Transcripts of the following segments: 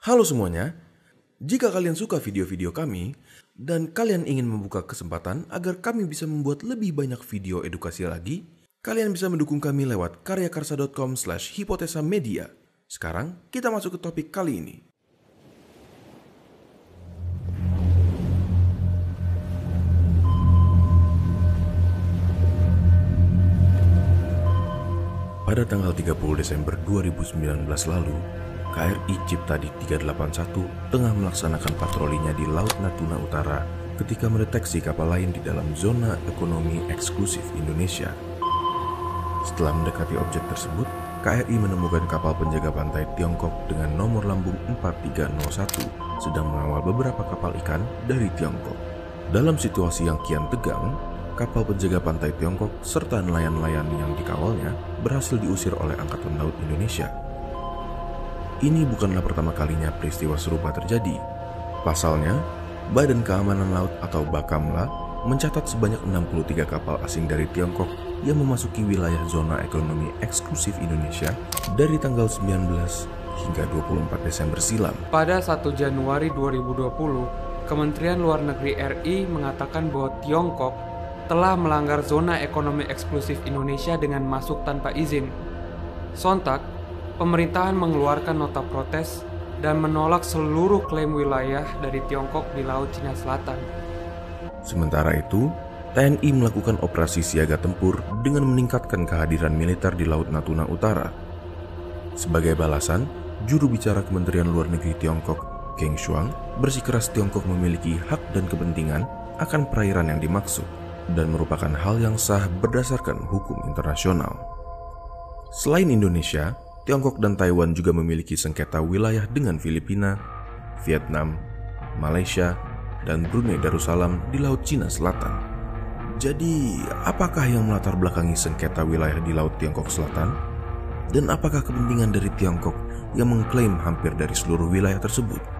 Halo semuanya, jika kalian suka video-video kami dan kalian ingin membuka kesempatan agar kami bisa membuat lebih banyak video edukasi lagi, kalian bisa mendukung kami lewat karyakarsa.com slash hipotesa media. Sekarang kita masuk ke topik kali ini. Pada tanggal 30 Desember 2019 lalu, KRI Ciptadi 381 tengah melaksanakan patrolinya di Laut Natuna Utara ketika mendeteksi kapal lain di dalam zona ekonomi eksklusif Indonesia. Setelah mendekati objek tersebut, KRI menemukan kapal penjaga pantai Tiongkok dengan nomor lambung 4301 sedang mengawal beberapa kapal ikan dari Tiongkok. Dalam situasi yang kian tegang, kapal penjaga pantai Tiongkok serta nelayan-nelayan yang dikawalnya berhasil diusir oleh Angkatan Laut Indonesia. Ini bukanlah pertama kalinya peristiwa serupa terjadi. Pasalnya, Badan Keamanan Laut atau Bakamla mencatat sebanyak 63 kapal asing dari Tiongkok yang memasuki wilayah zona ekonomi eksklusif Indonesia dari tanggal 19 hingga 24 Desember silam. Pada 1 Januari 2020, Kementerian Luar Negeri RI mengatakan bahwa Tiongkok telah melanggar zona ekonomi eksklusif Indonesia dengan masuk tanpa izin. Sontak, pemerintahan mengeluarkan nota protes dan menolak seluruh klaim wilayah dari Tiongkok di Laut Cina Selatan. Sementara itu, TNI melakukan operasi siaga tempur dengan meningkatkan kehadiran militer di Laut Natuna Utara. Sebagai balasan, juru bicara Kementerian Luar Negeri Tiongkok, Geng Shuang, bersikeras Tiongkok memiliki hak dan kepentingan akan perairan yang dimaksud dan merupakan hal yang sah berdasarkan hukum internasional. Selain Indonesia, Tiongkok dan Taiwan juga memiliki sengketa wilayah dengan Filipina, Vietnam, Malaysia, dan Brunei Darussalam di Laut Cina Selatan. Jadi, apakah yang melatar belakangi sengketa wilayah di Laut Tiongkok Selatan? Dan apakah kepentingan dari Tiongkok yang mengklaim hampir dari seluruh wilayah tersebut?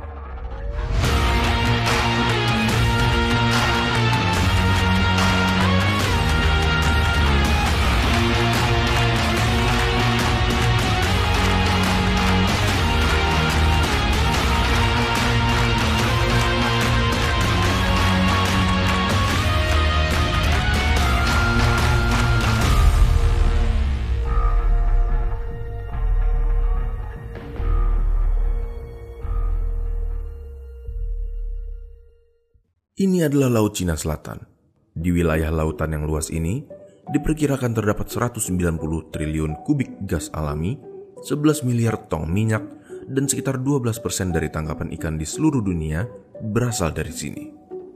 Ini adalah Laut Cina Selatan. Di wilayah lautan yang luas ini, diperkirakan terdapat 190 triliun kubik gas alami, 11 miliar tong minyak, dan sekitar 12% dari tangkapan ikan di seluruh dunia berasal dari sini.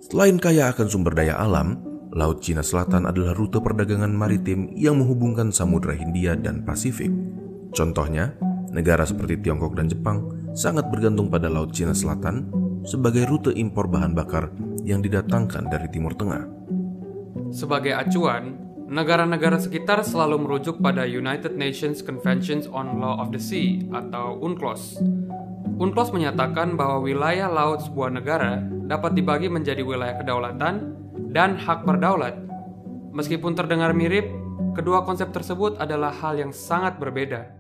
Selain kaya akan sumber daya alam, Laut Cina Selatan adalah rute perdagangan maritim yang menghubungkan Samudra Hindia dan Pasifik. Contohnya, negara seperti Tiongkok dan Jepang sangat bergantung pada Laut Cina Selatan sebagai rute impor bahan bakar yang didatangkan dari Timur Tengah. Sebagai acuan, negara-negara sekitar selalu merujuk pada United Nations Conventions on Law of the Sea atau UNCLOS. UNCLOS menyatakan bahwa wilayah laut sebuah negara dapat dibagi menjadi wilayah kedaulatan dan hak berdaulat. Meskipun terdengar mirip, kedua konsep tersebut adalah hal yang sangat berbeda.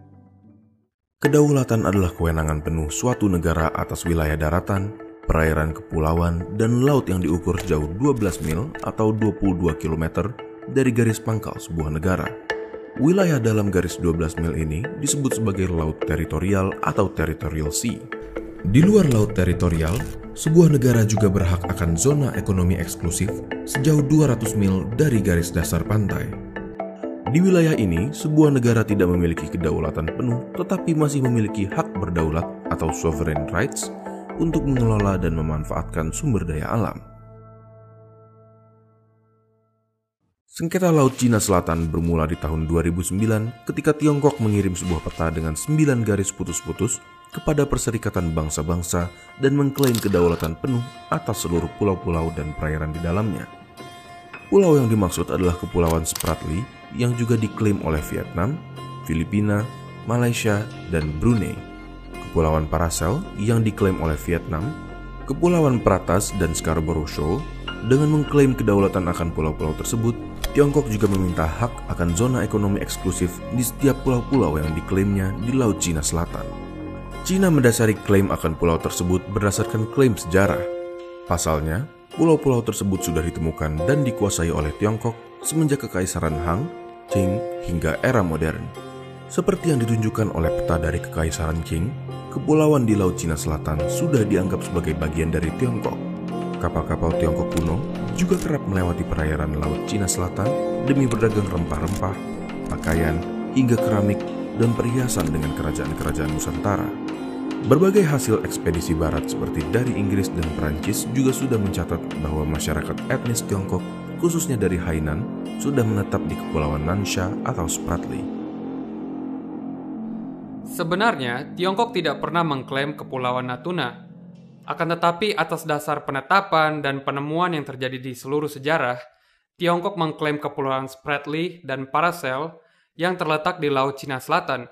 Kedaulatan adalah kewenangan penuh suatu negara atas wilayah daratan, perairan kepulauan, dan laut yang diukur sejauh 12 mil atau 22 km dari garis pangkal sebuah negara. Wilayah dalam garis 12 mil ini disebut sebagai laut teritorial atau territorial sea. Di luar laut teritorial, sebuah negara juga berhak akan zona ekonomi eksklusif sejauh 200 mil dari garis dasar pantai. Di wilayah ini, sebuah negara tidak memiliki kedaulatan penuh tetapi masih memiliki hak berdaulat atau sovereign rights untuk mengelola dan memanfaatkan sumber daya alam. Sengketa Laut Cina Selatan bermula di tahun 2009 ketika Tiongkok mengirim sebuah peta dengan sembilan garis putus-putus kepada Perserikatan Bangsa-Bangsa dan mengklaim kedaulatan penuh atas seluruh pulau-pulau dan perairan di dalamnya. Pulau yang dimaksud adalah Kepulauan Spratly yang juga diklaim oleh Vietnam, Filipina, Malaysia, dan Brunei. Kepulauan Paracel yang diklaim oleh Vietnam, Kepulauan Pratas dan Scarborough Shoal dengan mengklaim kedaulatan akan pulau-pulau tersebut, Tiongkok juga meminta hak akan zona ekonomi eksklusif di setiap pulau-pulau yang diklaimnya di Laut Cina Selatan. Cina mendasari klaim akan pulau tersebut berdasarkan klaim sejarah. Pasalnya, pulau-pulau tersebut sudah ditemukan dan dikuasai oleh Tiongkok semenjak Kekaisaran Han, Qing, hingga era modern. Seperti yang ditunjukkan oleh peta dari Kekaisaran Qing, kepulauan di Laut Cina Selatan sudah dianggap sebagai bagian dari Tiongkok. Kapal-kapal Tiongkok kuno juga kerap melewati perairan Laut Cina Selatan demi berdagang rempah-rempah, pakaian, hingga keramik dan perhiasan dengan kerajaan-kerajaan Nusantara. Berbagai hasil ekspedisi barat seperti dari Inggris dan Perancis juga sudah mencatat bahwa masyarakat etnis Tiongkok, khususnya dari Hainan, sudah menetap di Kepulauan Nansha atau Spratly. Sebenarnya, Tiongkok tidak pernah mengklaim Kepulauan Natuna. Akan tetapi atas dasar penetapan dan penemuan yang terjadi di seluruh sejarah, Tiongkok mengklaim Kepulauan Spratly dan Paracel yang terletak di Laut Cina Selatan.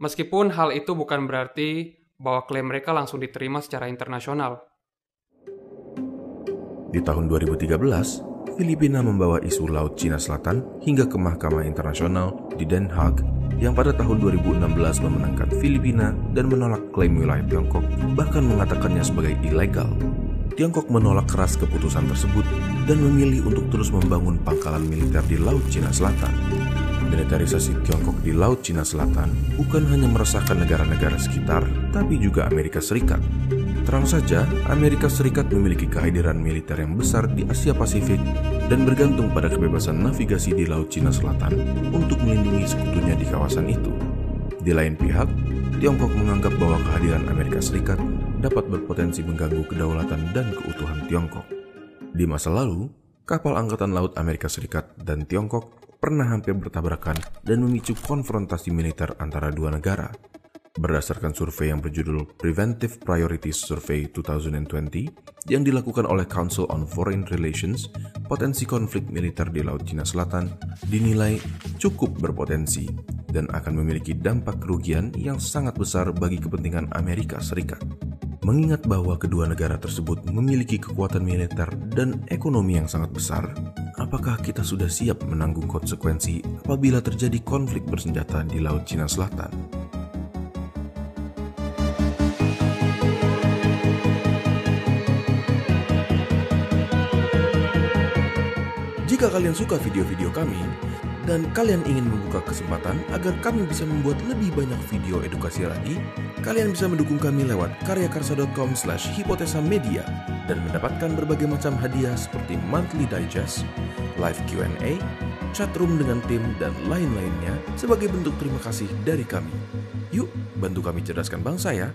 Meskipun hal itu bukan berarti bahwa klaim mereka langsung diterima secara internasional. Di tahun 2013, Filipina membawa isu Laut Cina Selatan hingga ke Mahkamah Internasional di Den Haag yang pada tahun 2016 memenangkan Filipina dan menolak klaim wilayah Tiongkok, bahkan mengatakannya sebagai ilegal. Tiongkok menolak keras keputusan tersebut dan memilih untuk terus membangun pangkalan militer di Laut Cina Selatan. Militarisasi Tiongkok di Laut Cina Selatan bukan hanya meresahkan negara-negara sekitar, tapi juga Amerika Serikat. Terang saja, Amerika Serikat memiliki kehadiran militer yang besar di Asia Pasifik dan bergantung pada kebebasan navigasi di Laut Cina Selatan untuk melindungi sekutunya di kawasan itu. Di lain pihak, Tiongkok menganggap bahwa kehadiran Amerika Serikat dapat berpotensi mengganggu kedaulatan dan keutuhan Tiongkok. Di masa lalu, kapal Angkatan Laut Amerika Serikat dan Tiongkok pernah hampir bertabrakan dan memicu konfrontasi militer antara dua negara. Berdasarkan survei yang berjudul Preventive Priorities Survey 2020 yang dilakukan oleh Council on Foreign Relations, potensi konflik militer di Laut Cina Selatan dinilai cukup berpotensi dan akan memiliki dampak kerugian yang sangat besar bagi kepentingan Amerika Serikat. Mengingat bahwa kedua negara tersebut memiliki kekuatan militer dan ekonomi yang sangat besar, apakah kita sudah siap menanggung konsekuensi apabila terjadi konflik bersenjata di Laut Cina Selatan? Jika kalian suka video-video kami, dan kalian ingin membuka kesempatan agar kami bisa membuat lebih banyak video edukasi lagi, kalian bisa mendukung kami lewat karyakarsa.com slash hipotesa media dan mendapatkan berbagai macam hadiah seperti monthly digest, live Q&A, chatroom dengan tim, dan lain-lainnya sebagai bentuk terima kasih dari kami. Yuk, bantu kami cerdaskan bangsa ya!